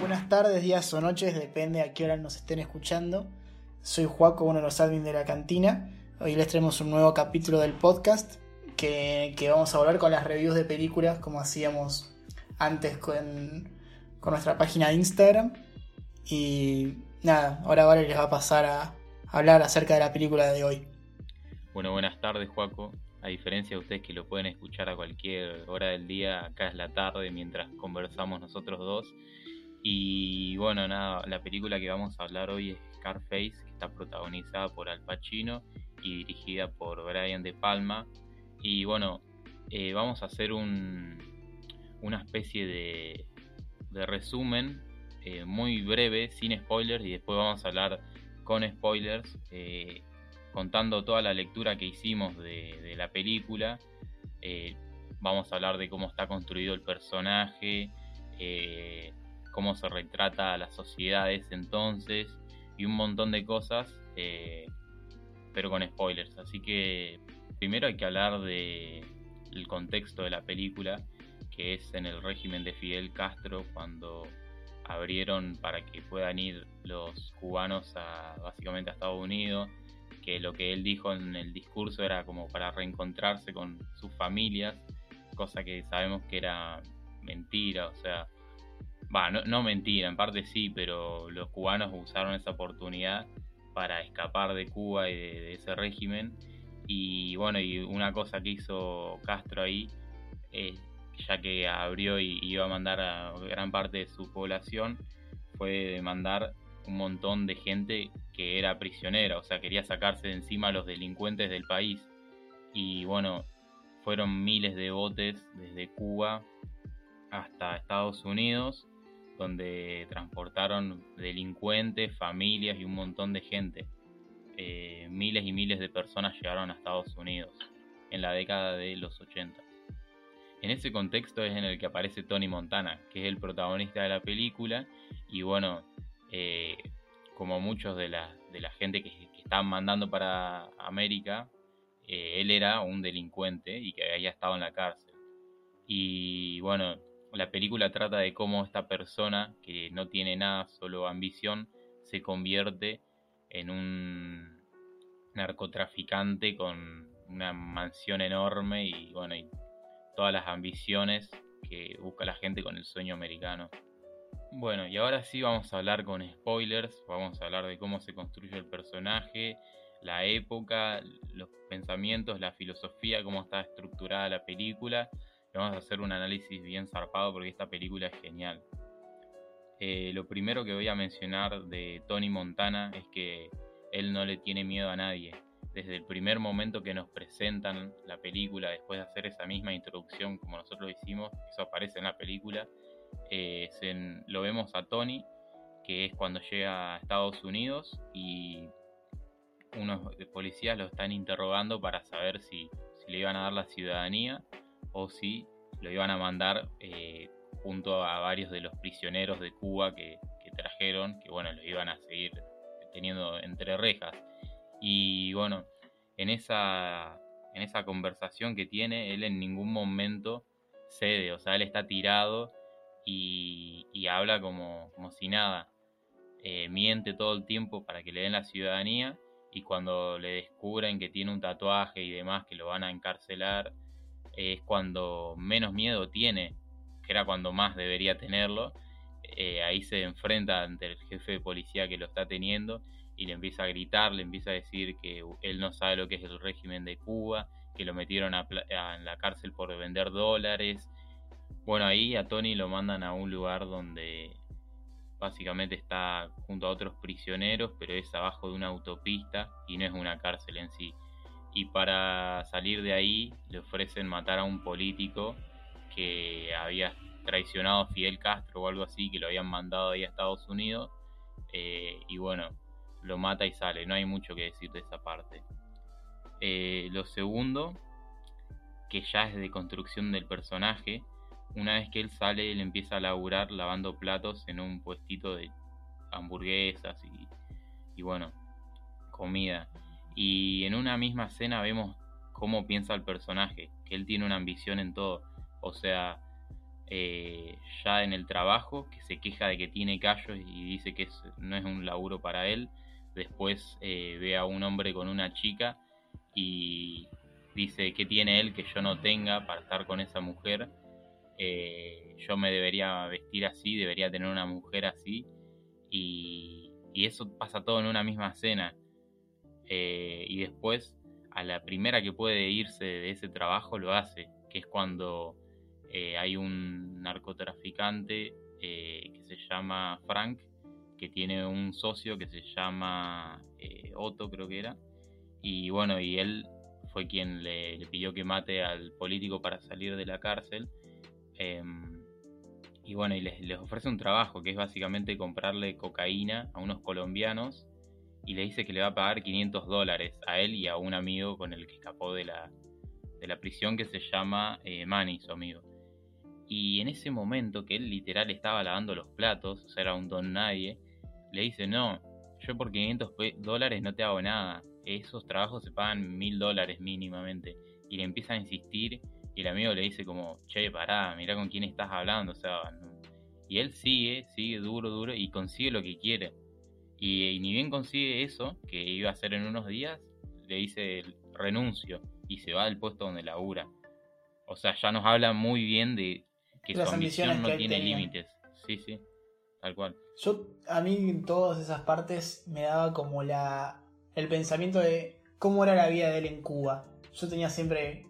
Buenas tardes, días o noches, depende a qué hora nos estén escuchando. Soy Juaco, uno de los admins de la cantina. Hoy les traemos un nuevo capítulo del podcast que, vamos a hablar con las reviews de películas como hacíamos antes con, con nuestra página de Instagram. Y nada, ahora Vale les va a pasar a hablar acerca de la película de hoy. Bueno, buenas tardes, Juaco. A diferencia de ustedes que lo pueden escuchar a cualquier hora del día, acá es la tarde mientras conversamos nosotros dos. Y bueno, nada, la película que vamos a hablar hoy es Scarface, que está protagonizada por Al Pacino y dirigida por Brian De Palma. Y bueno, eh, vamos a hacer un, una especie de, resumen eh, muy breve, sin spoilers, y después vamos a hablar con spoilers. Eh, contando toda la lectura que hicimos de, la película. Eh, vamos a hablar de cómo está construido el personaje, eh, cómo se retrata a la sociedad de ese entonces y un montón de cosas, eh, pero con spoilers. Así que primero hay que hablar del contexto de la película, que es en el régimen de Fidel Castro cuando abrieron para que puedan ir los cubanos a básicamente a Estados Unidos que lo que él dijo en el discurso era como para reencontrarse con sus familias, cosa que sabemos que era mentira, o sea, va, no, mentira, en parte sí, pero los cubanos usaron esa oportunidad para escapar de Cuba y de, ese régimen. Y bueno, y una cosa que hizo Castro ahí, ya que abrió y iba a mandar a gran parte de su población, fue mandar un montón de gente que era prisionera, o sea, quería sacarse de encima a los delincuentes del país. Y bueno, fueron miles de botes desde Cuba hasta Estados Unidos, donde transportaron delincuentes, familias y un montón de gente. Eh, miles y miles de personas llegaron a Estados Unidos en la década de los 80. En ese contexto es en el que aparece Tony Montana, que es el protagonista de la película, y bueno, eh, como muchos de la, gente que, que estaban mandando para América, eh, él era un delincuente y que había estado en la cárcel. Y bueno, la película trata de cómo esta persona que no tiene nada, solo ambición, se convierte en un narcotraficante con una mansión enorme y bueno, y todas las ambiciones que busca la gente con el sueño americano. Bueno, y ahora sí vamos a hablar con spoilers, vamos a hablar de cómo se construye el personaje, la época, los pensamientos, la filosofía, cómo está estructurada la película. Vamos a hacer un análisis bien zarpado porque esta película es genial. Eh, lo primero que voy a mencionar de Tony Montana es que él no le tiene miedo a nadie. Desde el primer momento que nos presentan la película, después de hacer esa misma introducción como nosotros hicimos, eso aparece en la película, eh, lo vemos a Tony, que es cuando llega a Estados Unidos y unos policías lo están interrogando para saber si, le iban a dar la ciudadanía o si lo iban a mandar eh, junto a varios de los prisioneros de Cuba que, trajeron, que bueno, los iban a seguir teniendo entre rejas. Y bueno, en esa, en esa conversación que tiene, él en ningún momento cede, o sea, él está tirado y, habla como, si nada. Eh, miente todo el tiempo para que le den la ciudadanía y cuando le descubren que tiene un tatuaje y demás que lo van a encarcelar, es cuando menos miedo tiene, que era cuando más debería tenerlo. Eh, ahí se enfrenta ante el jefe de policía que lo está teniendo y le empieza a gritar, le empieza a decir que él no sabe lo que es el régimen de Cuba, que lo metieron en la cárcel por vender dólares, bueno, ahí a Tony lo mandan a un lugar donde básicamente está junto a otros prisioneros, pero es abajo de una autopista y no es una cárcel en sí. Y para salir de ahí le ofrecen matar a un político que había traicionado a Fidel Castro o algo así, que lo habían mandado ahí a Estados Unidos. Eh, y bueno, lo mata y sale, no hay mucho que decir de esa parte. Eh, lo segundo, que ya es de construcción del personaje, una vez que él sale, él empieza a laburar lavando platos en un puestito de hamburguesas y, bueno, comida. Y en una misma escena vemos cómo piensa el personaje, que él tiene una ambición en todo. O sea, eh, ya en el trabajo, que se queja de que tiene callos y dice que no es un laburo para él. Después eh, ve a un hombre con una chica y dice que tiene él que yo no tenga para estar con esa mujer. Eh, yo me debería vestir así, debería tener una mujer así. Y, eso pasa todo en una misma escena. y después, a la primera que puede irse de ese trabajo, lo hace, que es cuando eh, hay un narcotraficante eh, que se llama Frank, que tiene un socio que se llama eh, Otto, creo que era. Y bueno, y él fue quien le, pidió que mate al político para salir de la cárcel. Em, y bueno, y les, ofrece un trabajo que es básicamente comprarle cocaína a unos colombianos y le dice que le va a pagar 500 dólares a él y a un amigo con el que escapó de la, de la prisión que se llama Manny, su amigo. Y en ese momento que él literal estaba lavando los platos, o sea, era un don nadie, le dice, no, yo por 500 dólares no te hago nada, esos trabajos se pagan mil dólares mínimamente. Y le empieza a insistir y el amigo le dice como, che, pará, mira con quién estás hablando, o sea, y él sigue, sigue duro, duro y consigue lo que quiere. Y, y, ni bien consigue eso, que iba a hacer en unos días, le dice renuncio y se va del puesto donde labura. O sea, ya nos habla muy bien de, que su ambición no tiene límites. Sí, sí, tal cual. Yo, a mí en todas esas partes me daba como la el pensamiento de cómo era la vida de él en Cuba. Yo tenía siempre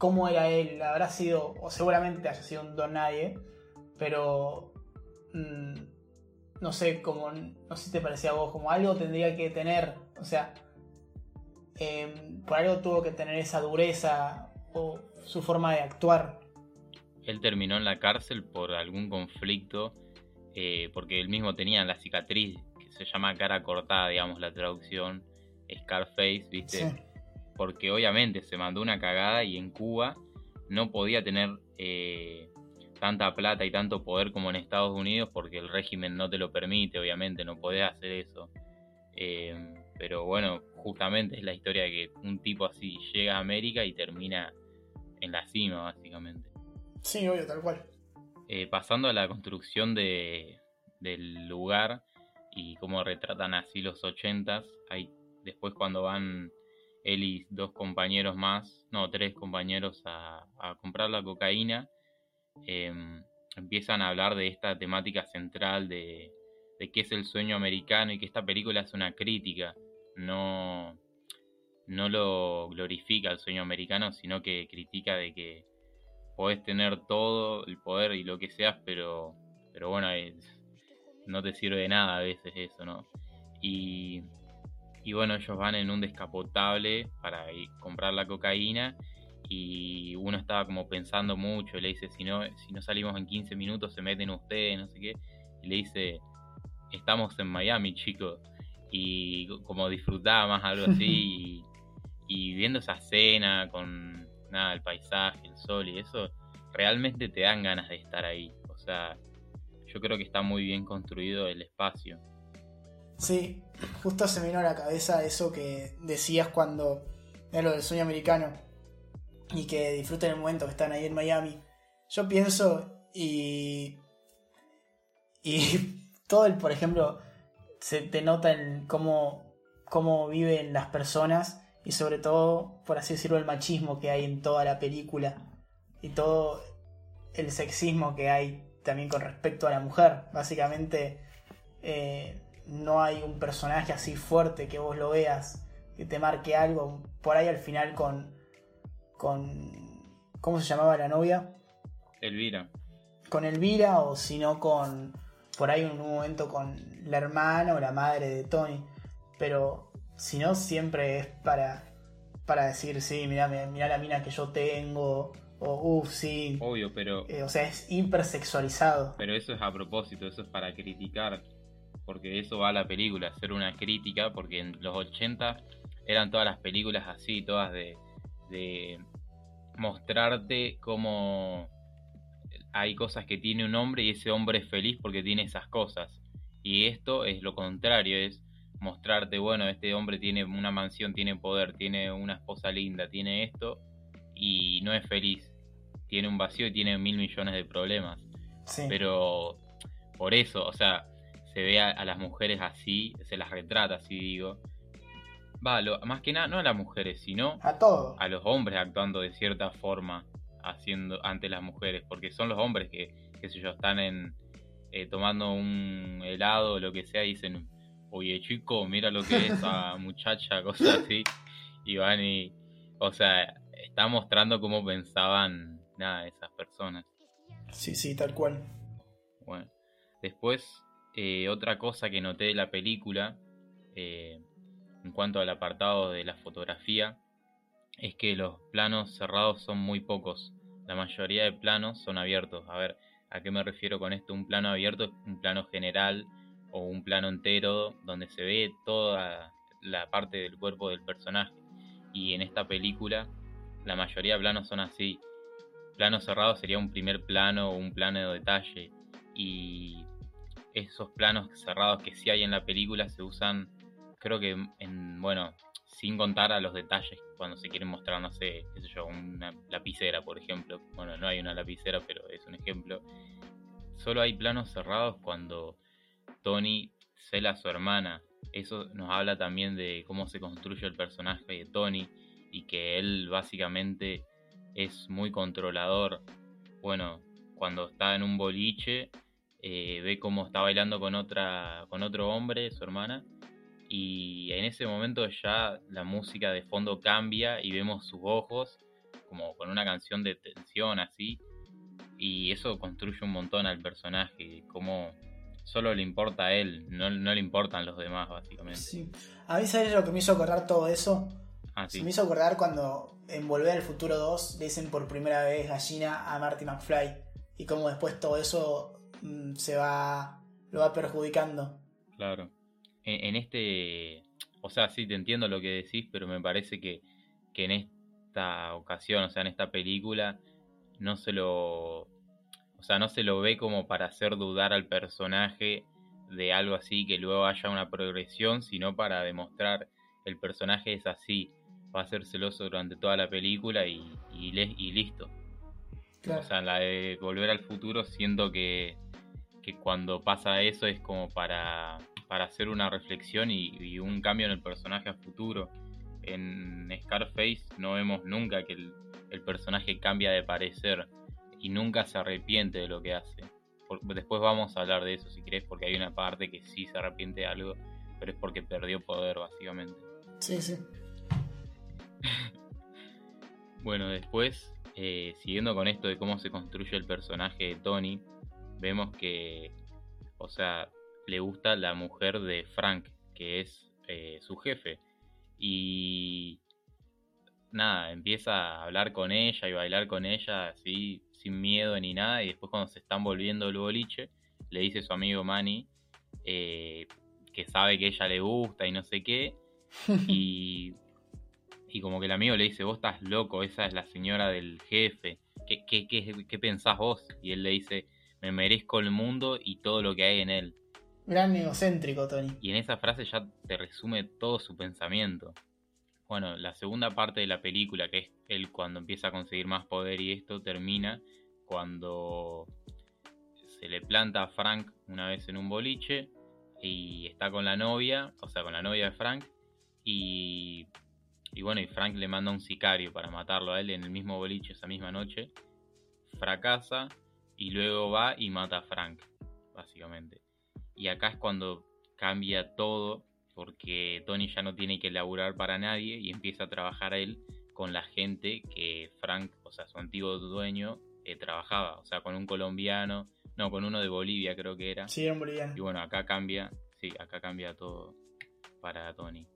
cómo era él, habrá sido, o seguramente haya sido un don nadie, pero mm, no sé, como, no sé si te parecía a vos, como algo tendría que tener, o sea, em, por algo tuvo que tener esa dureza o su forma de actuar él terminó en la cárcel por algún conflicto, eh, porque él mismo tenía la cicatriz que se llama cara cortada, digamos, la traducción, Scarface, ¿viste? Porque obviamente se mandó una cagada y en Cuba no podía tener eh, tanta plata y tanto poder como en Estados Unidos porque el régimen no te lo permite, obviamente, no podés hacer eso. Eh, pero bueno, justamente es la historia de que un tipo así llega a América y termina en la cima, básicamente. Sí, obvio, tal cual. Eh, pasando a la construcción de, del lugar y cómo retratan así los ochentas, hay después cuando van él y dos compañeros más, no, tres compañeros a, comprar la cocaína, em, empiezan a hablar de esta temática central de, de qué es el sueño americano y que esta película es una crítica, no, no lo glorifica el sueño americano, sino que critica de que podés tener todo el poder y lo que seas, pero, pero bueno, no te sirve de nada a veces eso, ¿no? Y, y bueno, ellos van en un descapotable para ir, comprar la cocaína y uno estaba como pensando mucho, le dice, si no, si no salimos en 15 minutos se meten ustedes, no sé qué, y le dice, estamos en Miami, chicos, y como disfrutaba más algo así, y viendo esa escena con nada, el paisaje, el sol y eso, realmente te dan ganas de estar ahí. O sea, yo creo que está muy bien construido el espacio. Sí, justo se me vino a la cabeza eso que decías cuando era lo del sueño americano y que disfruten el momento que están ahí en Miami. Yo pienso y. Y todo el, por ejemplo, se te nota en cómo, cómo viven las personas y sobre todo, por así decirlo, el machismo que hay en toda la película y todo el sexismo que hay también con respecto a la mujer. Básicamente eh, no hay un personaje así fuerte que vos lo veas, que te marque algo. Por ahí al final con... con ¿Cómo se llamaba la novia? Elvira. Con Elvira o si no con... Por ahí en un momento con la hermana o la madre de Tony. Pero si no, siempre es para, para decir, sí, mira, mira la mina que yo tengo, o uff, sí. Obvio, pero. Eh, o sea, es hipersexualizado. Pero eso es a propósito, eso es para criticar, porque eso va a la película, hacer una crítica, porque en los 80 eran todas las películas así, todas de, de mostrarte cómo hay cosas que tiene un hombre y ese hombre es feliz porque tiene esas cosas. Y esto es lo contrario, es mostrarte, bueno, este hombre tiene una mansión, tiene poder, tiene una esposa linda, tiene esto y no es feliz. tiene un vacío y tiene mil millones de problemas. Sí. Pero por eso, o sea, se ve a, a las mujeres así, se las retrata así, digo. Va, lo- más que nada, no a las mujeres, sino A todo. a los hombres actuando de cierta forma haciendo ante las mujeres, porque son los hombres que, qué sé yo, están en eh, tomando un helado o lo que sea y dicen, oye chico, mira lo que es esa muchacha, cosas así, y van y, o sea, está mostrando cómo pensaban, nada, esas personas. Sí, sí, tal cual. Bueno, después, eh, otra cosa que noté de la película, eh, en cuanto al apartado de la fotografía, es que los planos cerrados son muy pocos. La mayoría de planos son abiertos. A ver, ¿a qué me refiero con esto? Un plano abierto es un plano general o un plano entero donde se ve toda la parte del cuerpo del personaje. Y en esta película, la mayoría de planos son así. Plano cerrado sería un primer plano o un plano de detalle. Y esos planos cerrados que sí hay en la película se usan, creo que en, bueno, sin contar a los detalles cuando se quieren mostrar, no sé, qué sé yo, una lapicera, por ejemplo. Bueno, no hay una lapicera, pero es un ejemplo. Solo hay planos cerrados cuando Tony cela a su hermana. Eso nos habla también de cómo se construye el personaje de Tony y que él básicamente es muy controlador. Bueno, cuando está en un boliche, eh, ve cómo está bailando con otra, con otro hombre, su hermana, y en ese momento ya la música de fondo cambia y vemos sus ojos como con una canción de tensión así, y eso construye un montón al personaje, como solo le importa a él, no, no le importan los demás básicamente. Sí. A mí, ¿sabes lo que me hizo acordar todo eso? Ah, Se me hizo acordar cuando en Volver al Futuro 2 le dicen por primera vez gallina a Marty McFly. Y cómo después todo eso mm, se va. lo va perjudicando. Claro. En, en este, o sea, sí te entiendo lo que decís, pero me parece que, que en esta ocasión, o sea, en esta película, no se lo, o sea, no se lo ve como para hacer dudar al personaje de algo así, que luego haya una progresión, sino para demostrar el personaje es así, va a ser celoso durante toda la película y, y, le- y listo. Claro. O sea, la de Volver al Futuro siento que, que cuando pasa eso es como para, para hacer una reflexión y, y un cambio en el personaje a futuro. En Scarface no vemos nunca que el, el personaje cambia de parecer y nunca se arrepiente de lo que hace. Por- después vamos a hablar de eso si querés, porque hay una parte que sí se arrepiente de algo, pero es porque perdió poder básicamente. Sí, sí. Bueno, después, eh, siguiendo con esto de cómo se construye el personaje de Tony, vemos que, o sea, le gusta la mujer de Frank, que es eh, su jefe. Y nada, empieza a hablar con ella y bailar con ella así, sin miedo ni nada. Y después cuando se están volviendo el boliche, le dice su amigo Manny eh, que sabe que ella le gusta y no sé qué. Y, y como que el amigo le dice, vos estás loco, esa es la señora del jefe. ¿Qué, qué, qué, qué pensás vos? Y él le dice, me merezco el mundo y todo lo que hay en él. Gran egocéntrico, Tony. Y en esa frase ya te resume todo su pensamiento. Bueno, la segunda parte de la película, que es él cuando empieza a conseguir más poder y esto termina cuando se le planta a Frank una vez en un boliche y está con la novia, o sea, con la novia de Frank, y, y bueno, y Frank le manda un sicario para matarlo a él en el mismo boliche esa misma noche, fracasa y luego va y mata a Frank, básicamente. Y acá es cuando cambia todo, porque Tony ya no tiene que laburar para nadie y empieza a trabajar él con la gente que Frank, o sea, su antiguo dueño, eh, trabajaba, o sea, con un colombiano, no, con uno de Bolivia creo que era. Sí, era un boliviano. Y bueno, acá cambia, sí, acá cambia todo para Tony.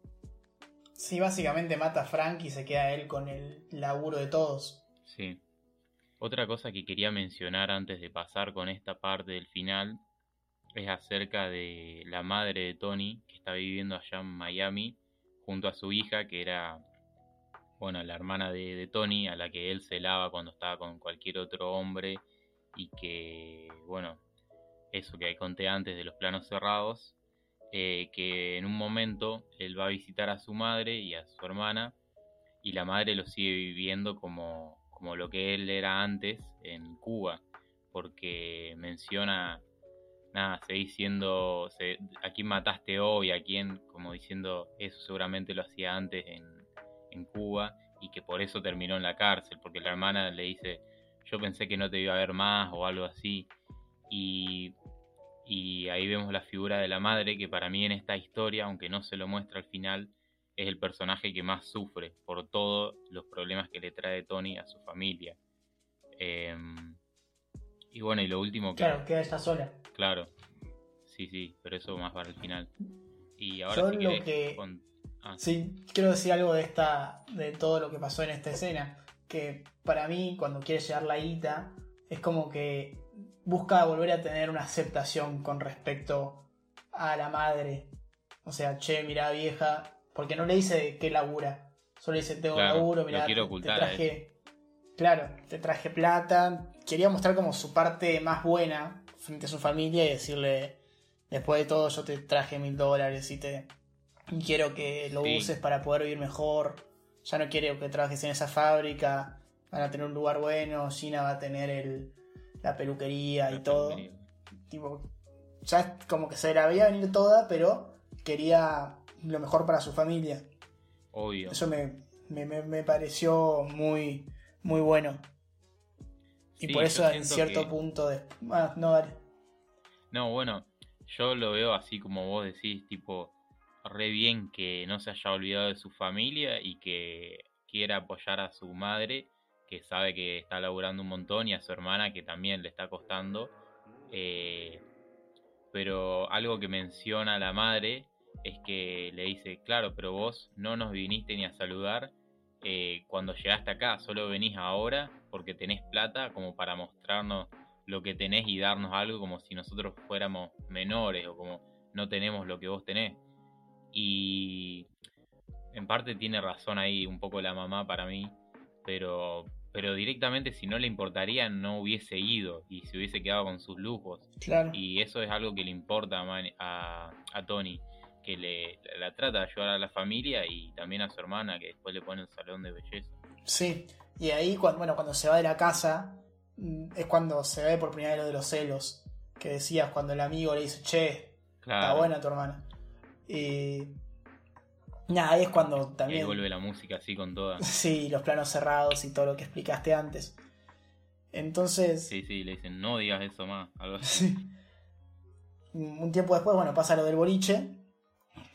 Sí, básicamente mata a Frank y se queda él con el laburo de todos. Sí. Otra cosa que quería mencionar antes de pasar con esta parte del final es acerca de la madre de Tony, que está viviendo allá en Miami, junto a su hija, que era, bueno, la hermana de, Tony, a la que él celaba cuando estaba con cualquier otro hombre, y que, bueno, eso que conté antes de los planos cerrados, eh, que en un momento él va a visitar a su madre y a su hermana, y la madre lo sigue viviendo como, como lo que él era antes en Cuba, porque menciona, nada, seguís siendo, a quién mataste hoy, a quién, como diciendo, eso seguramente lo hacía antes en, en Cuba y que por eso terminó en la cárcel, porque la hermana le dice, yo pensé que no te iba a ver más o algo así, y, y ahí vemos la figura de la madre, que para mí en esta historia, aunque no se lo muestra al final, es el personaje que más sufre por todos los problemas que le trae Tony a su familia. Em, y bueno, y lo último que... Claro, queda esta sola. Claro, sí, sí, pero eso más para el final. Y ahora si que... Ah. Sí, quiero decir algo de esta, de todo lo que pasó en esta escena. Que para mí, cuando quiere llegar la guita, es como que busca volver a tener una aceptación con respecto a la madre. O sea, che, mira vieja, porque no le dice que labura. Solo dice, tengo laburo, mira, te, traje. Claro, te traje plata. Quería mostrar como su parte más buena frente a su familia y decirle, después de todo, yo te traje mil dólares y te quiero que lo uses para poder vivir mejor. Ya no quiero que trabajes en esa fábrica. Van a tener un lugar bueno. Gina va a tener el, la peluquería y todo. Tipo, ya como que se la veía venir toda, pero quería lo mejor para su familia. Obvio. Eso me, me, pareció muy, muy bueno. Y por eso en cierto punto de... Ah, no, dale. No, bueno, yo lo veo así como vos decís, tipo, re bien que no se haya olvidado de su familia y que quiera apoyar a su madre, que sabe que está laburando un montón, y a su hermana, que también le está costando. Eh, pero algo que menciona la madre es que le dice, claro, pero vos no nos viniste ni a saludar eh, cuando llegaste acá, solo venís ahora porque tenés plata como para mostrarnos lo que tenés y darnos algo como si nosotros fuéramos menores o como no tenemos lo que vos tenés. Y en parte tiene razón ahí un poco la mamá para mí, pero, pero directamente si no le importaría no hubiese ido y se hubiese quedado con sus lujos. Y eso es algo que le importa a, a Tony que le, la trata de ayudar a la familia y también a su hermana que después le pone un salón de belleza. Sí, y ahí cuando, bueno, cuando se va de la casa mm, es cuando se ve por primera vez lo de los celos, que decías cuando el amigo le dice, che, está buena tu hermana. Y nada, ahí es cuando también... Y vuelve la música así con toda. Sí, los planos cerrados y todo lo que explicaste antes. Entonces... Sí, sí, le dicen, no digas eso más, algo así. Un tiempo después, bueno, pasa lo del boliche,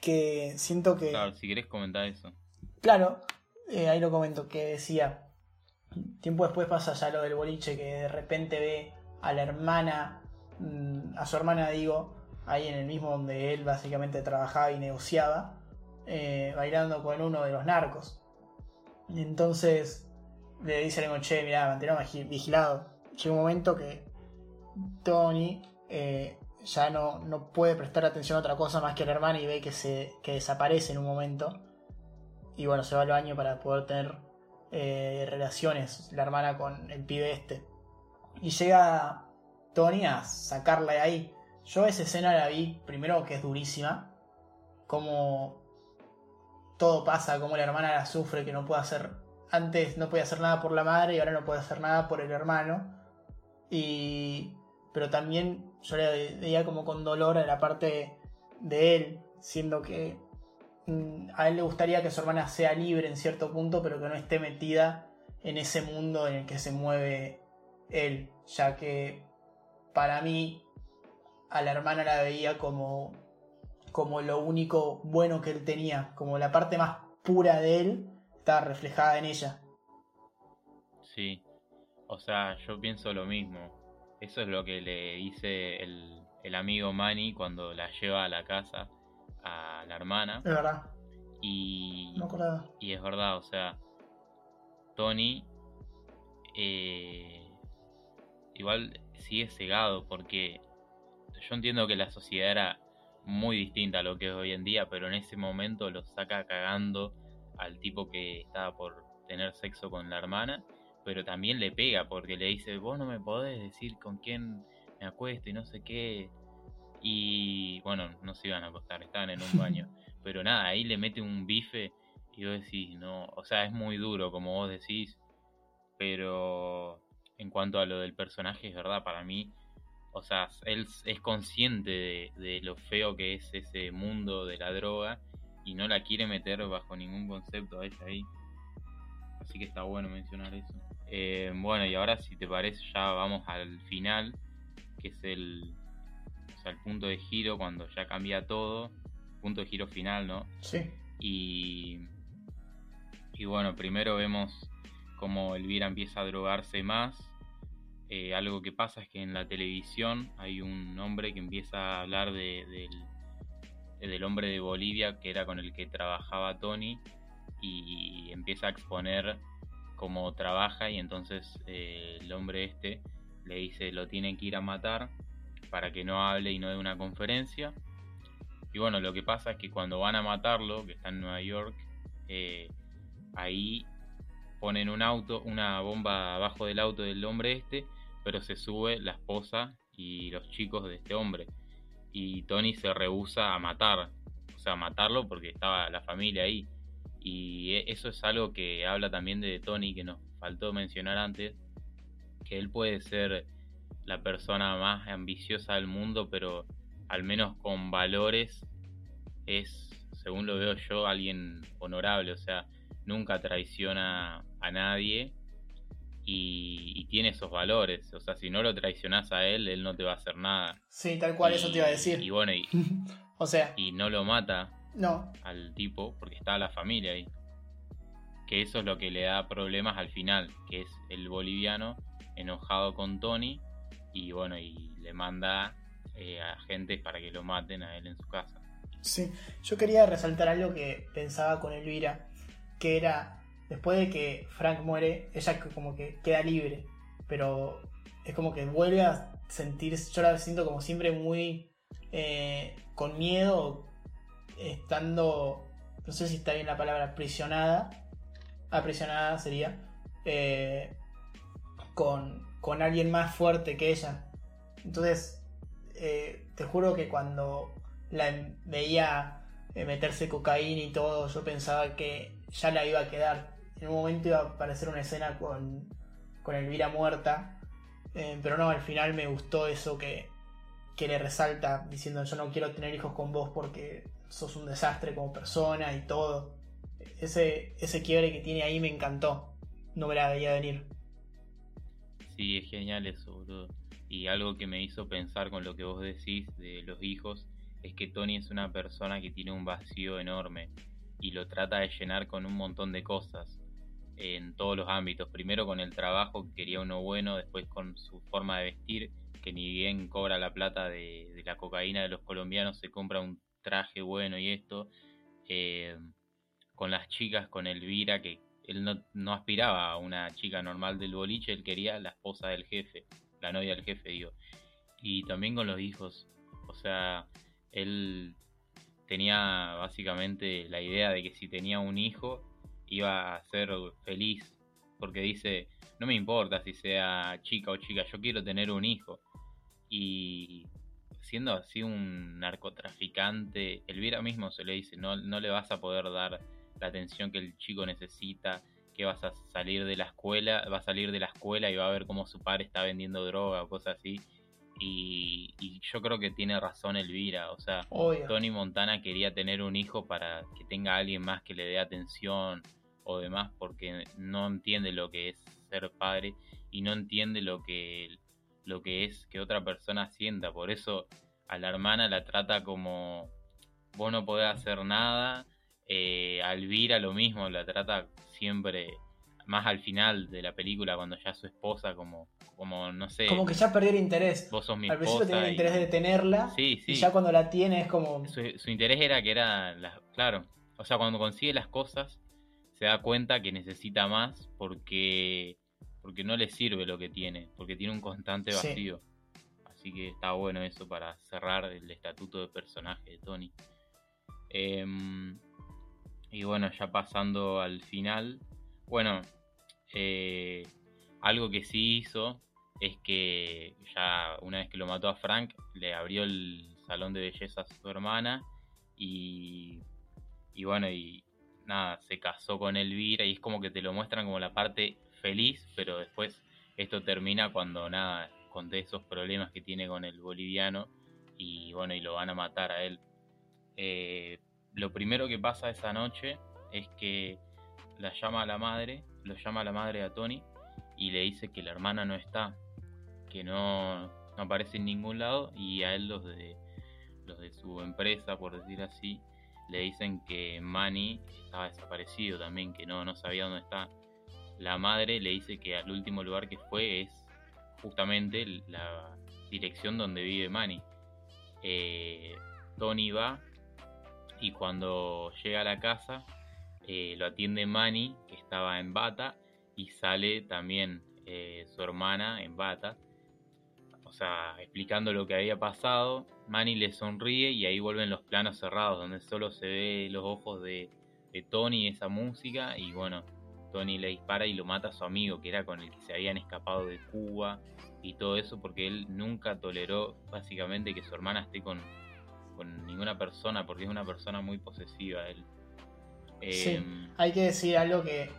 que siento que... Claro, si querés comentar eso. Claro, eh, ahí lo comento, que decía, tiempo después pasa ya lo del boliche, que de repente ve a la hermana, mm, a su hermana digo, ahí en el mismo donde él básicamente trabajaba y negociaba, eh, bailando con uno de los narcos. Y entonces le dice al che, mirá, mantenemos vigilado. Llega un momento que Tony eh, ya no, no puede prestar atención a otra cosa más que a la hermana y ve que, se, que desaparece en un momento. Y bueno, se va al baño para poder tener eh, relaciones la hermana con el pibe este. Y llega Tony a sacarla de ahí. Yo esa escena la vi primero que es durísima. Como todo pasa, como la hermana la sufre, que no puede hacer. Antes no podía hacer nada por la madre y ahora no puede hacer nada por el hermano. Y. Pero también yo le veía como con dolor a la parte de él, siendo que mm, a él le gustaría que su hermana sea libre en cierto punto, pero que no esté metida en ese mundo en el que se mueve él, ya que para mí a la hermana la veía como, como lo único bueno que él tenía, como la parte más pura de él estaba reflejada en ella. Sí, o sea, yo pienso lo mismo. Eso es lo que le dice el, el amigo Manny cuando la lleva a la casa a la hermana. Es verdad. Y, no y es verdad, o sea, Tony eh, igual sigue cegado porque yo entiendo que la sociedad era muy distinta a lo que es hoy en día, pero en ese momento lo saca cagando al tipo que estaba por tener sexo con la hermana pero también le pega porque le dice, vos no me podés decir con quién me acuesto y no sé qué. Y bueno, no se iban a acostar, estaban en un baño. pero nada, ahí le mete un bife y vos decís, no, o sea, es muy duro, como vos decís. pero en cuanto a lo del personaje, es verdad, para mí, o sea, él es consciente de, lo feo que es ese mundo de la droga y no la quiere meter bajo ningún concepto a ella ahí. Así que está bueno mencionar eso. Eh, bueno, y ahora si te parece ya vamos al final, que es el, o sea, el punto de giro cuando ya cambia todo. Punto de giro final, ¿no? Sí. Y, y bueno, primero vemos como Elvira empieza a drogarse más. Eh, algo que pasa es que en la televisión hay un hombre que empieza a hablar de, del, del hombre de Bolivia que era con el que trabajaba Tony y empieza a exponer cómo trabaja y entonces eh, el hombre este le dice lo tiene que ir a matar para que no hable y no dé una conferencia. Y bueno, lo que pasa es que cuando van a matarlo, que está en Nueva York, eh, ahí ponen un auto, una bomba abajo del auto del hombre este, pero se sube la esposa y los chicos de este hombre. Y Tony se rehúsa a matar, o sea, a matarlo porque estaba la familia ahí. Y e, eso es algo que habla también de Tony, que nos faltó mencionar antes, que él puede ser la persona más ambiciosa del mundo, pero al menos con valores es, según lo veo yo, alguien honorable, o sea, nunca traiciona a nadie y, tiene esos valores, o sea, si no lo traicionas a él, él no te va a hacer nada. Sí, tal cual, eso te iba a decir. Y bueno, y, o sea, y no lo mata no. al tipo porque está la familia ahí. Que eso es lo que le da problemas al final, que es el boliviano enojado con Tony y bueno, y le manda eh, a gente para que lo maten a él en su casa. Sí, yo quería resaltar algo que pensaba con Elvira, que era, después de que Frank muere, ella como que queda libre, pero es como que vuelve a sentir, yo la siento como siempre muy eh, con miedo, estando, no sé si está bien la palabra, aprisionada, aprisionada sería, eh, con, con alguien más fuerte que ella. Entonces, eh, te juro que cuando la veía meterse cocaína y todo, yo pensaba que ya la iba a quedar. En un momento iba a aparecer una escena con, con Elvira muerta, eh, pero no, al final me gustó eso que, que le resalta diciendo yo no quiero tener hijos con vos porque sos un desastre como persona y todo. Ese, ese quiebre que tiene ahí me encantó. No me la veía venir. Sí, es genial eso, boludo. Y algo que me hizo pensar con lo que vos decís de los hijos es que Tony es una persona que tiene un vacío enorme y lo trata de llenar con un montón de cosas en todos los ámbitos. Primero con el trabajo, que quería uno bueno, después con su forma de vestir, que ni bien cobra la plata de, la cocaína de los colombianos, se compra un traje bueno y esto. Eh, con las chicas, con Elvira, que él no, no, aspiraba a una chica normal del boliche, él quería la esposa del jefe, la novia del jefe, digo. Y también con los hijos. O sea, él tenía básicamente la idea de que si tenía un hijo iba a ser feliz, porque dice, no me importa si sea chica o chica, yo quiero tener un hijo. Y siendo así un narcotraficante, Elvira mismo se le dice, no, no le vas a poder dar la atención que el chico necesita, que vas a salir de la escuela, va a salir de la escuela y va a ver cómo su padre está vendiendo droga o cosas así y, yo creo que tiene razón Elvira. O sea, Tony Montana quería tener un hijo para que tenga alguien más que le dé atención o demás, porque no entiende lo que es ser padre y no entiende lo que, lo que es que otra persona sienta. Por eso a la hermana la trata como vos no podés hacer nada. Eh, a Elvira lo mismo, la trata siempre más al final de la película, cuando ya su esposa, como, como no sé. Como que ya perdió el interés. Vos sos mi al principio tenía el interés de tenerla. Sí, sí. Y ya cuando la tiene es como. Su, interés era que era. La, claro. O sea, cuando consigue las cosas, se da cuenta que necesita más porque. Porque no le sirve lo que tiene. Porque tiene un constante vacío. Así que está bueno eso para cerrar el estatuto de personaje de Tony. Em, y bueno, ya pasando al final. Bueno, eh, algo que sí hizo es que ya una vez que lo mató a Frank, le abrió el salón de belleza a su hermana y, y bueno, y nada, se casó con Elvira y es como que te lo muestran como la parte feliz, pero después esto termina cuando nada, con esos problemas que tiene con el boliviano y bueno, y lo van a matar a él. Eh, lo primero que pasa esa noche es que la llama a la madre, lo llama a la madre a Tony y le dice que la hermana no está, que no, no aparece en ningún lado y a él los de los de su empresa, por decir así, le dicen que Manny estaba desaparecido también, que no, no sabía dónde está. La madre le dice que al último lugar que fue es justamente la dirección donde vive Manny. Eh, Tony va y cuando llega a la casa eh, lo atiende Manny, que estaba en bata, y sale también eh, su hermana en bata. O sea, explicando lo que había pasado, Manny le sonríe y ahí vuelven los planos cerrados, donde solo se ve los ojos de, de Tony, esa música, y bueno, Tony le dispara y lo mata a su amigo, que era con el que se habían escapado de Cuba y todo eso, porque él nunca toleró básicamente que su hermana esté con, con ninguna persona, porque es una persona muy posesiva él. Sí, Em, hay que decir algo que,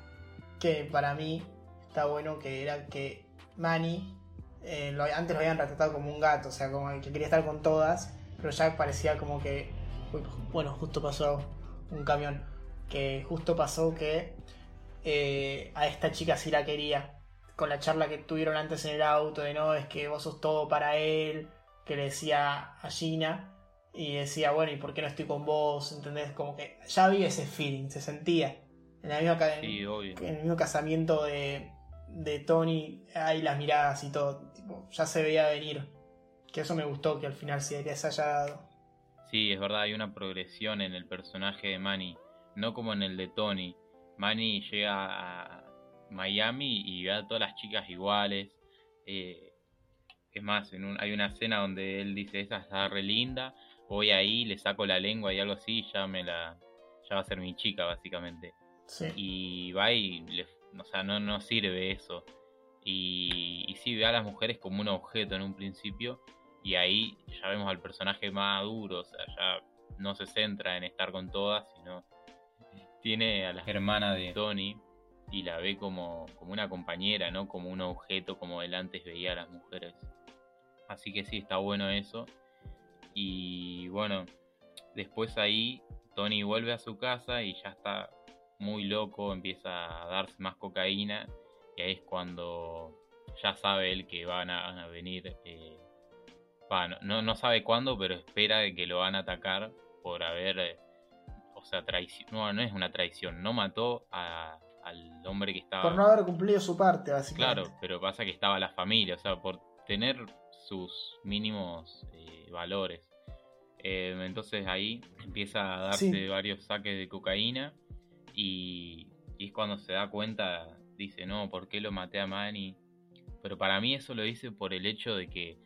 que para mí está bueno, que era que Manny, eh, lo- antes lo habían retratado como un gato, o sea, como el que quería estar con todas, pero ya parecía como que, uy, bueno, justo pasó un camión, que justo pasó que eh, a esta chica sí la quería, con la charla que tuvieron antes en el auto, de no, es que vos sos todo para él, que le decía a Gina, y decía, bueno, ¿y por qué no estoy con vos? ¿Entendés? Como que ya había ese feeling, se sentía. En, la misma, sí, en el mismo casamiento de, de Tony, hay las miradas y todo. tipo, ya se veía venir. Que eso me gustó, que al final se les haya dado. Sí, es verdad, hay una progresión en el personaje de Manny, no como en el de Tony. Manny llega a Miami y ve a todas las chicas iguales. eh, es más, en un- hay una escena donde él dice, esa está re linda, voy ahí, le saco la lengua y algo así, y ya me la... ya va a ser mi chica, básicamente. Sí. Y va y, le- o sea, no, no sirve eso. Y, y sí, ve a las mujeres como un objeto en un principio. Y ahí ya vemos al personaje maduro, o sea, ya no se centra en estar con todas, sino tiene a la hermana de Tony y la ve como, como una compañera, no como un objeto como él antes veía a las mujeres. Así que sí, está bueno eso. Y bueno, después ahí Tony vuelve a su casa y ya está muy loco, empieza a darse más cocaína y ahí es cuando ya sabe él que van a, a venir, eh, va, no- no, no sabe cuándo, pero espera de que lo van a atacar por haber, eh, o sea, traición, no, no es una traición, no mató a- al hombre que estaba... Por no haber cumplido su parte, básicamente. Claro, pero pasa que estaba la familia, o sea, por tener sus mínimos eh, valores. Eh, entonces ahí empieza a darse Sí. varios saques de cocaína y, y es cuando se da cuenta, dice, no, ¿por qué lo maté a Manny? Pero para mí eso lo dice por el hecho de que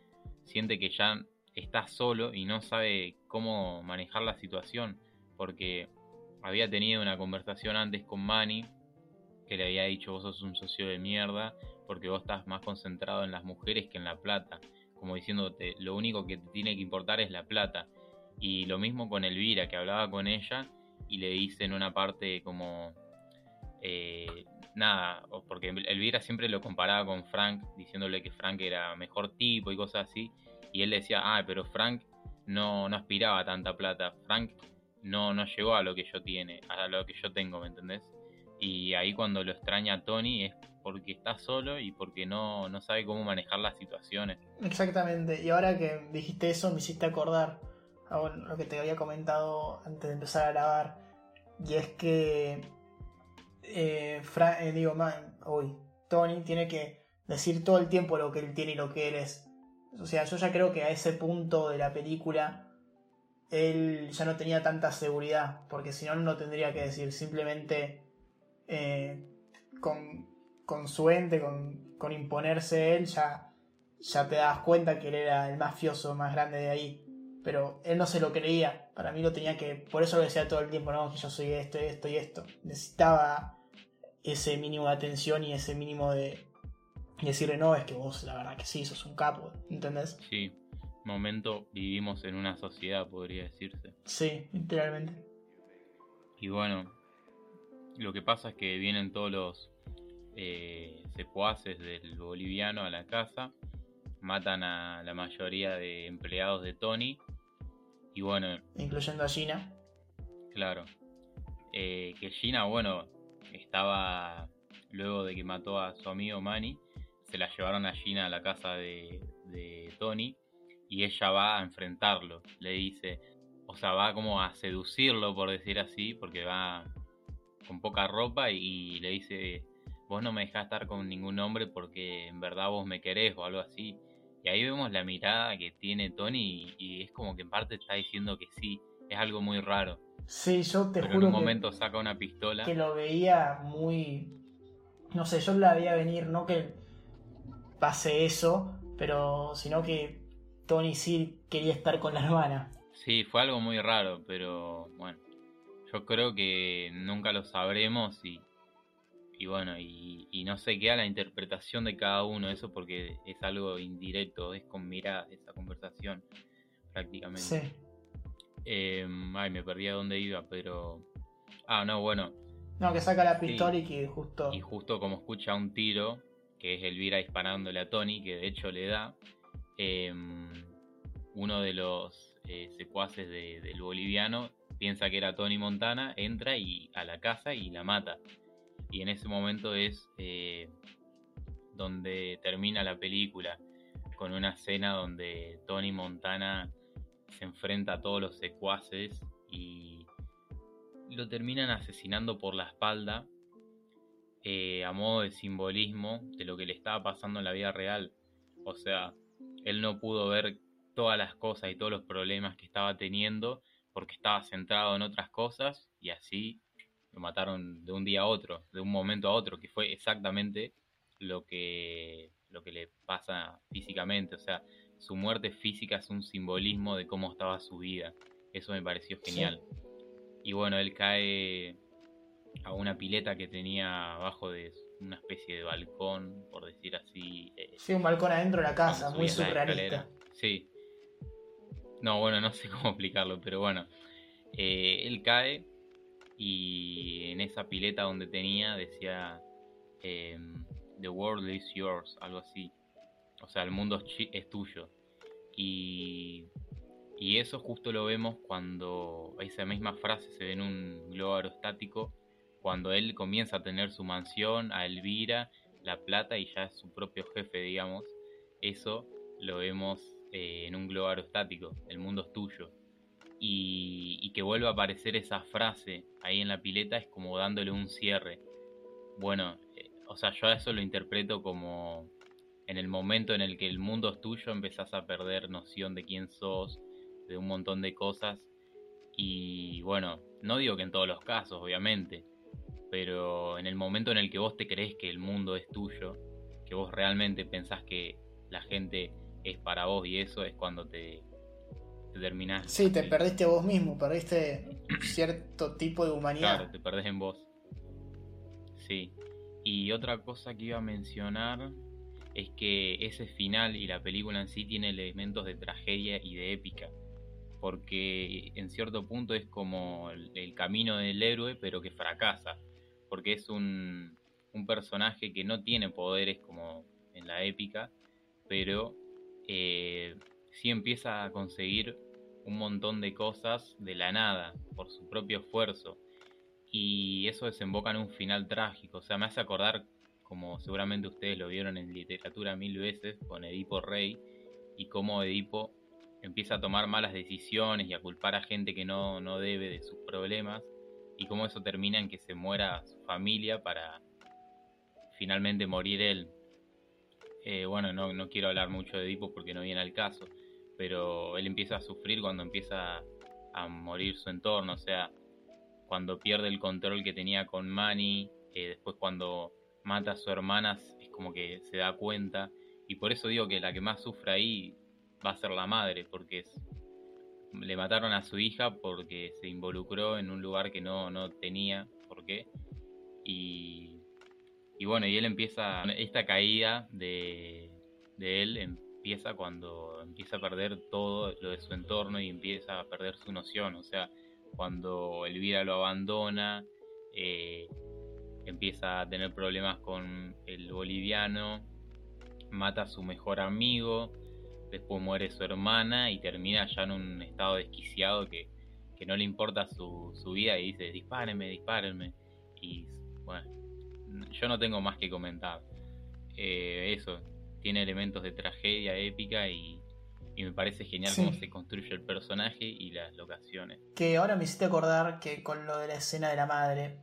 siente que ya está solo y no sabe cómo manejar la situación, porque había tenido una conversación antes con Manny que le había dicho vos sos un socio de mierda porque vos estás más concentrado en las mujeres que en la plata, como diciéndote lo único que te tiene que importar es la plata. Y lo mismo con Elvira, que hablaba con ella y le dice en una parte como eh, nada, porque Elvira siempre lo comparaba con Frank, diciéndole que Frank era mejor tipo y cosas así, y él decía, ah, pero Frank no, no aspiraba a tanta plata, Frank no, no llegó a lo que yo tiene, a lo que yo tengo, ¿me entendés? Y ahí cuando lo extraña Tony es porque está solo y porque no, no sabe cómo manejar las situaciones. Exactamente. Y ahora que dijiste eso, me hiciste acordar a lo que te había comentado antes de empezar a grabar. Y es que. eh, eh, digo, man, uy, Tony tiene que decir todo el tiempo lo que él tiene y lo que él es. O sea, yo ya creo que a ese punto de la película él ya no tenía tanta seguridad, porque si no, no tendría que decir. Simplemente eh, con, con su ente, con, con imponerse él, ya, ya te das cuenta que él era el mafioso más grande de ahí. Pero él no se lo creía. Para mí lo tenía que. Por eso lo decía todo el tiempo, no, que yo soy esto, esto y esto. Necesitaba ese mínimo de atención y ese mínimo de. Decirle, no, es que vos, la verdad que sí, sos un capo, ¿entendés? Sí, momento vivimos en una sociedad, podría decirse. Sí, literalmente. Y bueno, lo que pasa es que vienen todos los, eh, secuaces del boliviano a la casa, matan a la mayoría de empleados de Tony y bueno... Incluyendo a Gina. Claro. Eh, que Gina, bueno, estaba, luego de que mató a su amigo Manny, se la llevaron a Gina a la casa de, de Tony y ella va a enfrentarlo. Le dice, o sea, va como a seducirlo, por decir así, porque va con poca ropa y, le dice, vos no me dejás estar con ningún hombre porque en verdad vos me querés o algo así. Y ahí vemos la mirada que tiene Tony y, es como que en parte está diciendo que sí, es algo muy raro. Sí, yo te Pero juro en un momento saca una pistola. Que lo veía muy... No sé, yo la veía venir, no que pase eso, pero sino que Tony sí quería estar con la hermana. Sí, fue algo muy raro, pero bueno, yo creo que nunca lo sabremos y, y bueno, y, no sé qué la interpretación de cada uno, eso porque es algo indirecto, es con mirada esa conversación prácticamente. Sí. Em, ay, me perdí a dónde iba, pero... Ah, no, bueno. No, que saca la pistola y que justo... Y justo como escucha un tiro, que es Elvira disparándole a Tony, que de hecho le da, em, uno de los eh, secuaces del boliviano, piensa que era Tony Montana, entra y, a la casa y la mata. Y en ese momento es eh, donde termina la película, con una escena donde Tony Montana se enfrenta a todos los secuaces y lo terminan asesinando por la espalda eh, a modo de simbolismo de lo que le estaba pasando en la vida real. O sea, él no pudo ver todas las cosas y todos los problemas que estaba teniendo porque estaba centrado en otras cosas y así lo mataron de un día a otro, de un momento a otro, que fue exactamente lo que, lo que le pasa físicamente. O sea, su muerte física es un simbolismo de cómo estaba su vida. Eso me pareció genial. Y bueno, él cae a una pileta que tenía abajo de una especie de balcón, por decir así. Eh, sí, un balcón adentro de la casa, muy surrealista. Sí, no, bueno, no sé cómo explicarlo, pero bueno. Eh, él cae y en esa pileta donde tenía decía em, The world is yours, algo así. O sea, el mundo es tuyo. Y, y eso justo lo vemos cuando esa misma frase se ve en un globo aerostático, cuando él comienza a tener su mansión, a Elvira, la plata y ya es su propio jefe, digamos. Eso lo vemos eh, en un globo aerostático, el mundo es tuyo. Y, que vuelva a aparecer esa frase ahí en la pileta es como dándole un cierre. Bueno, eh, o sea, yo a eso lo interpreto como en el momento en el que el mundo es tuyo empezás a perder noción de quién sos, de un montón de cosas. Y bueno, no digo que en todos los casos, obviamente, pero en el momento en el que vos te crees que el mundo es tuyo, que vos realmente pensás que la gente es para vos y eso es cuando te, te terminás. Sí, te perdiste vos mismo, perdiste cierto tipo de humanidad. Claro, te perdés en vos. Sí. Y otra cosa que iba a mencionar es que ese final y la película en sí tiene elementos de tragedia y de épica. Porque en cierto punto es como el, camino del héroe, pero que fracasa. Porque es un, un personaje que no tiene poderes como en la épica, pero eh, sí empieza a conseguir un montón de cosas de la nada, por su propio esfuerzo. Y eso desemboca en un final trágico. O sea, me hace acordar, como seguramente ustedes lo vieron en literatura mil veces, con Edipo Rey, y cómo Edipo empieza a tomar malas decisiones y a culpar a gente que no, no debe de sus problemas, y cómo eso termina en que se muera su familia para finalmente morir él. Eh, bueno, no, no, quiero hablar mucho de Edipo porque no viene al caso, pero él empieza a sufrir cuando empieza a morir su entorno, o sea, cuando pierde el control que tenía con Manny, eh, después cuando mata a su hermana es como que se da cuenta, y por eso digo que la que más sufre ahí va a ser la madre, porque le mataron a su hija porque se involucró en un lugar que no, no tenía por qué, y y bueno, y él empieza, esta caída de, él empieza cuando empieza a perder todo lo de su entorno y empieza a perder su noción. O sea, cuando Elvira lo abandona, eh, empieza a tener problemas con el boliviano, mata a su mejor amigo, después muere su hermana y termina ya en un estado desquiciado que, no le importa su, su, vida y dice, dispárenme, dispárenme. Y bueno, yo no tengo más que comentar. Eh, eso, tiene elementos de tragedia épica y, me parece genial cómo se construye el personaje y las locaciones. Que ahora me hiciste acordar que con lo de la escena de la madre,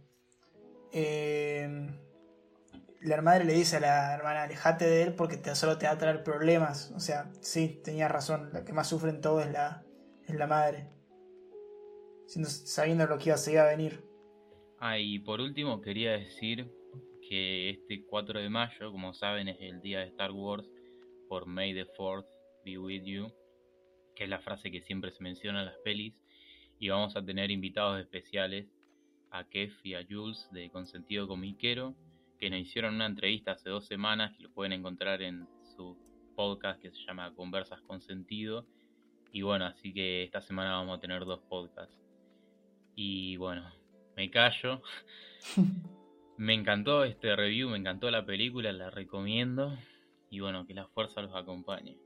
eh, la madre le dice a la hermana, alejate de él porque te, solo te va a traer problemas. O sea, sí, tenía razón, la que más sufre en todo es la, es la madre. sabiendo lo que iba, se iba a venir. Ah, y por último quería decir que este 4 de mayo, como saben, es el día de Star Wars por May the 4th be with you, que es la frase que siempre se menciona en las pelis, y vamos a tener invitados especiales a Kef y a Jules de Consentido Comiquero, que nos hicieron una entrevista hace dos semanas, que lo pueden encontrar en su podcast que se llama Conversas con Sentido. Y bueno, así que esta semana vamos a tener dos podcasts. Y bueno, me callo. me encantó este review, me encantó la película, la recomiendo. Y bueno, que la fuerza los acompañe.